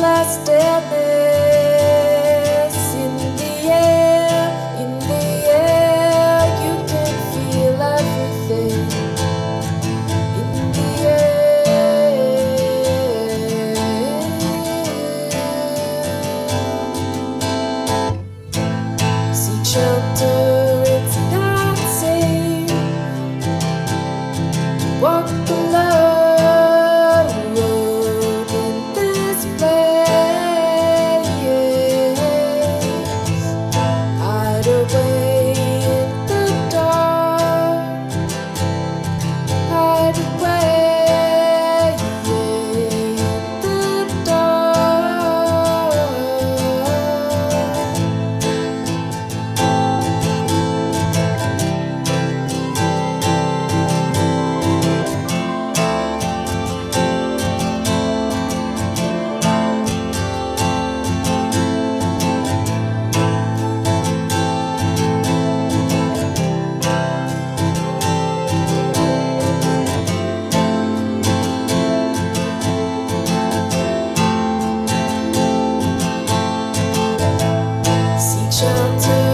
can feel to